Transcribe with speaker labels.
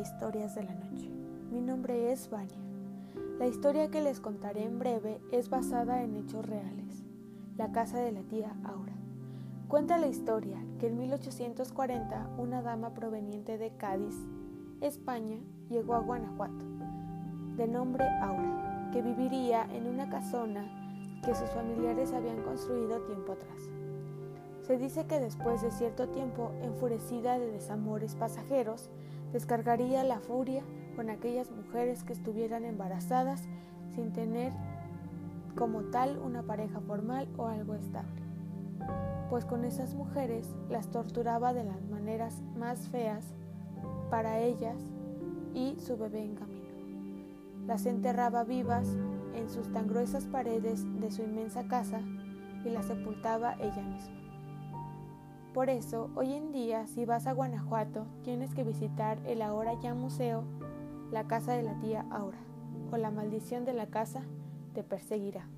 Speaker 1: historias de la noche. Mi nombre es Vania. La historia que les contaré en breve es basada en hechos reales. La casa de la tía Aura. Cuenta la historia que en 1840 una dama proveniente de Cádiz, España, llegó a Guanajuato, de nombre Aura, que viviría en una casona que sus familiares habían construido tiempo atrás. Se dice que después de cierto tiempo, enfurecida de desamores pasajeros, descargaría la furia con aquellas mujeres que estuvieran embarazadas sin tener como tal una pareja formal o algo estable. Pues con esas mujeres las torturaba de las maneras más feas para ellas y su bebé en camino. Las enterraba vivas en sus tan gruesas paredes de su inmensa casa y las sepultaba ella misma. Por eso, hoy en día, si vas a Guanajuato, tienes que visitar el ahora ya museo, la casa de la tía Aura, o la maldición de la casa te perseguirá.